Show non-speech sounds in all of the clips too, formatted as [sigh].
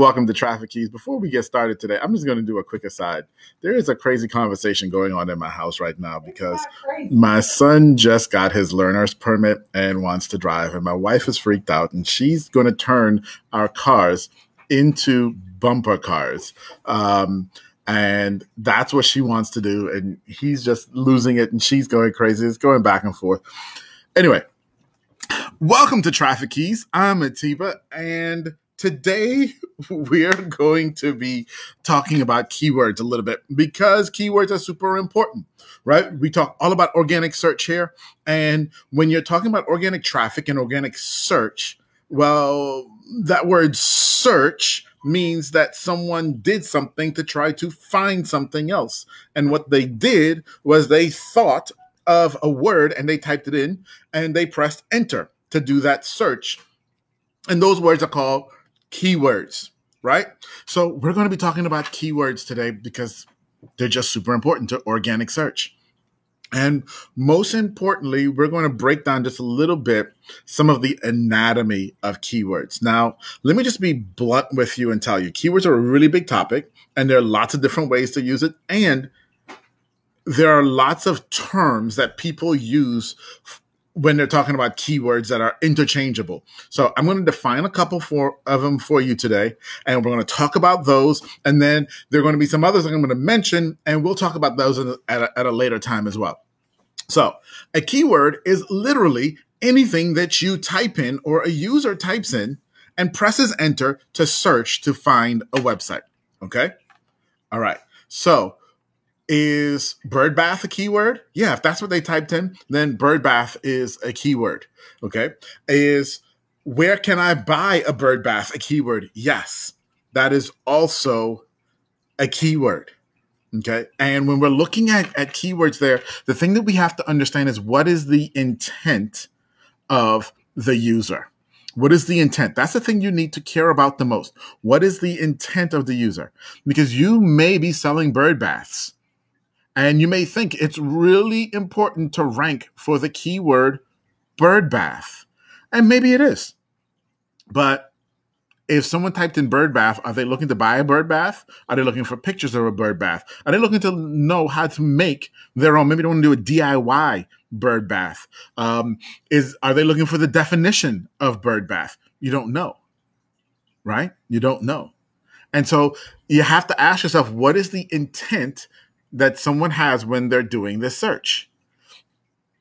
Welcome to Traffic Keys. Before we get started today, I'm just going to do a quick aside. There is a crazy conversation going on in my house right now because my son just got his learner's permit and wants to drive, and my wife is freaked out, and she's going to turn our cars into bumper cars. Um, and that's what she wants to do, and he's just losing it, and she's going crazy. It's going back and forth. Anyway, welcome to Traffic Keys. I'm Atiba, and today [laughs] we're going to be talking about keywords a little bit because keywords are super important, right? We talk all about organic search here. And when you're talking about organic traffic and organic search, well, that word search means that someone did something to try to find something else. And what they did was they thought of a word and they typed it in and they pressed enter to do that search. And those words are called keywords, right? So we're going to be talking about keywords today because they're just super important to organic search. And most importantly, we're going to break down just a little bit some of the anatomy of keywords. Now, let me just be blunt with you and tell you keywords are a really big topic, and there are lots of different ways to use it. And there are lots of terms that people use when they're talking about keywords that are interchangeable. So I'm going to define a couple for, of them for you today, and we're going to talk about those. And then there are going to be some others that I'm going to mention, and we'll talk about those at a, at a later time as well. So a keyword is literally anything that you type in or a user types in and presses enter to search to find a website. Okay. All right. So is bird bath a keyword? Yeah, if that's what they typed in, then bird bath is a keyword. Okay. Is where can I buy a bird bath a keyword? Yes, that is also a keyword. Okay. And when we're looking at, at keywords there, the thing that we have to understand is what is the intent of the user? What is the intent? That's the thing you need to care about the most. What is the intent of the user? Because you may be selling bird baths and you may think it's really important to rank for the keyword bird bath. And maybe it is. But if someone typed in bird bath, are they looking to buy a bird bath? Are they looking for pictures of a bird bath? Are they looking to know how to make their own? Maybe they want to do a DIY bird bath. Um, is are they looking for the definition of bird bath? You don't know, right? You don't know, and so you have to ask yourself, what is the intent that someone has when they're doing this search.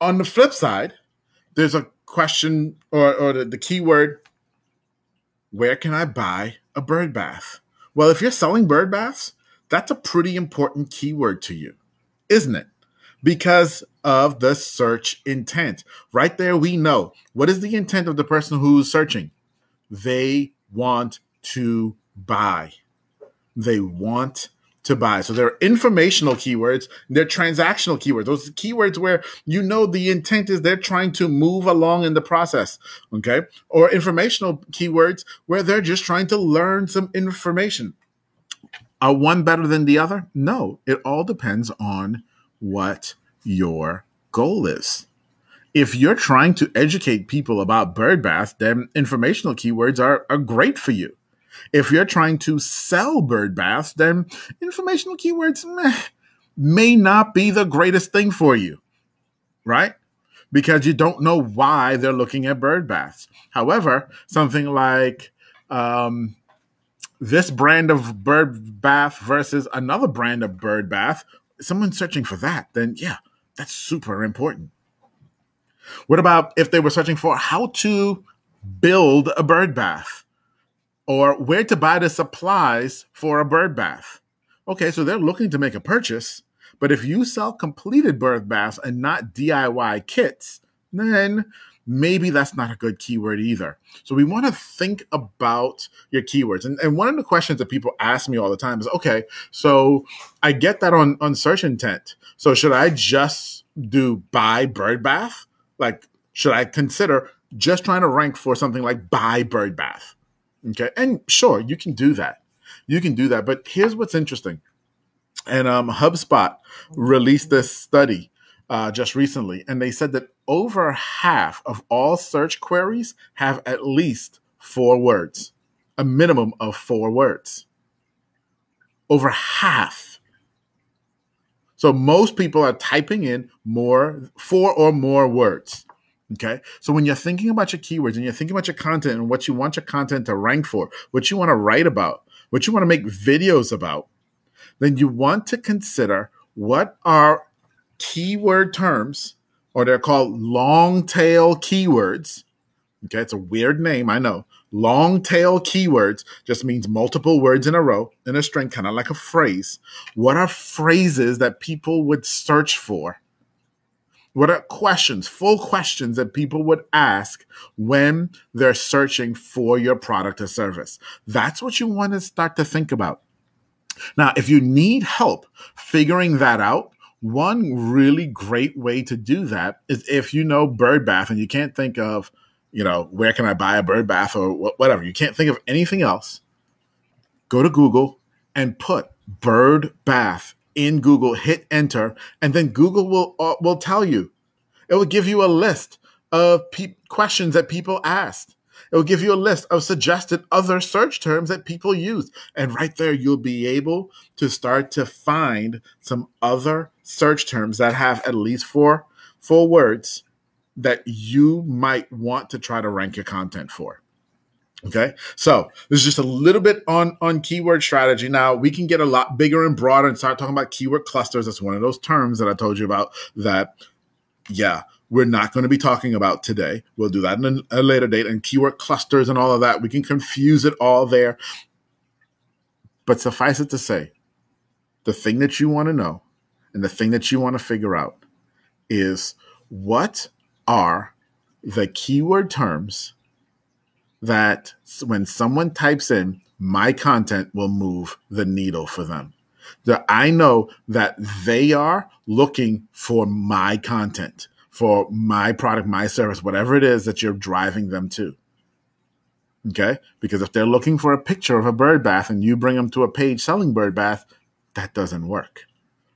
On the flip side, there's a question or, or the, the keyword where can I buy a bird bath? Well, if you're selling bird baths, that's a pretty important keyword to you, isn't it? Because of the search intent. Right there, we know what is the intent of the person who's searching? They want to buy. They want to buy. So they're informational keywords, they're transactional keywords. Those keywords where you know the intent is they're trying to move along in the process, okay? Or informational keywords where they're just trying to learn some information. Are one better than the other? No, it all depends on what your goal is. If you're trying to educate people about bird bath, then informational keywords are, are great for you if you're trying to sell bird baths, then informational keywords meh, may not be the greatest thing for you, right? Because you don't know why they're looking at bird baths. However, something like um, this brand of bird bath versus another brand of bird bath, someone searching for that, then yeah, that's super important. What about if they were searching for how to build a bird bath? Or where to buy the supplies for a bird bath. Okay, so they're looking to make a purchase, but if you sell completed bird baths and not DIY kits, then maybe that's not a good keyword either. So we want to think about your keywords. And, and one of the questions that people ask me all the time is, okay, so I get that on, on search intent. So should I just do buy bird bath? Like, should I consider just trying to rank for something like buy bird bath? Okay. And sure, you can do that. You can do that. But here's what's interesting. And um, HubSpot released this study uh, just recently, and they said that over half of all search queries have at least four words. a minimum of four words. Over half. So most people are typing in more, four or more words. Okay. So when you're thinking about your keywords and you're thinking about your content and what you want your content to rank for, what you want to write about, what you want to make videos about, then you want to consider what are keyword terms, or they're called long tail keywords. Okay. It's a weird name. I know. Long tail keywords just means multiple words in a row in a string, kind of like a phrase. What are phrases that people would search for? What are questions, full questions that people would ask when they're searching for your product or service? That's what you want to start to think about. Now, if you need help figuring that out, one really great way to do that is if you know bird bath and you can't think of, you know, where can I buy a bird bath or whatever, you can't think of anything else, go to Google and put bird bath in Google, hit enter, and then Google will uh, will tell you. It will give you a list of pe- questions that people asked. It will give you a list of suggested other search terms that people use. And right there, you'll be able to start to find some other search terms that have at least four full words that you might want to try to rank your content for. Okay. So this is just a little bit on, on keyword strategy. Now we can get a lot bigger and broader and start talking about keyword clusters. That's one of those terms that I told you about that, yeah, we're not going to be talking about today. We'll do that in a, later date and keyword clusters and all of that. We can confuse it all there. But suffice it to say, the thing that you want to know and the thing that you want to figure out is what are the keyword terms that when someone types in my content will move the needle for them. That I know that they are looking for my content, for my product, my service, whatever it is that you're driving them to. Okay? Because if they're looking for a picture of a bird bath and you bring them to a page selling bird bath, that doesn't work.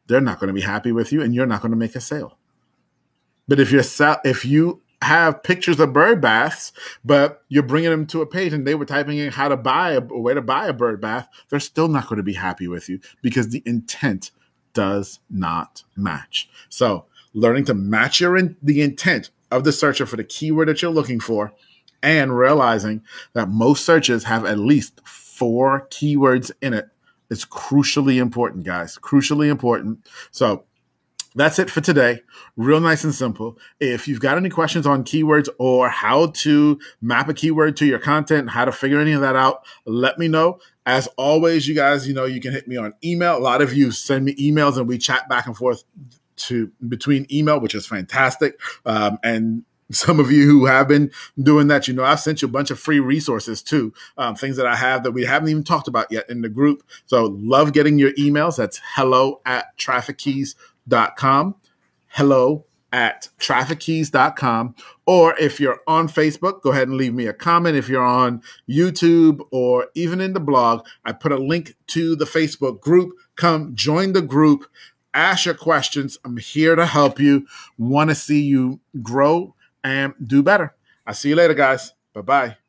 They're not going to be happy with you and you're not going to make a sale. But if you're if you have pictures of bird baths, but you're bringing them to a page and they were typing in how to buy a way to buy a bird bath, they're still not going to be happy with you because the intent does not match. So, learning to match your in, the intent of the searcher for the keyword that you're looking for and realizing that most searches have at least four keywords in it is crucially important, guys. Crucially important. So, that's it for today. Real nice and simple. If you've got any questions on keywords or how to map a keyword to your content, how to figure any of that out, let me know. As always, you guys, you know, you can hit me on email. A lot of you send me emails and we chat back and forth to between email, which is fantastic. Um, and some of you who have been doing that, you know, I've sent you a bunch of free resources too, um, things that I have that we haven't even talked about yet in the group. So love getting your emails. That's hello at traffickeys.com. Hello at traffickeys.com. Or if you're on Facebook, go ahead and leave me a comment. If you're on YouTube or even in the blog, I put a link to the Facebook group. Come join the group, ask your questions. I'm here to help you. Want to see you grow and do better. I'll see you later, guys. Bye bye.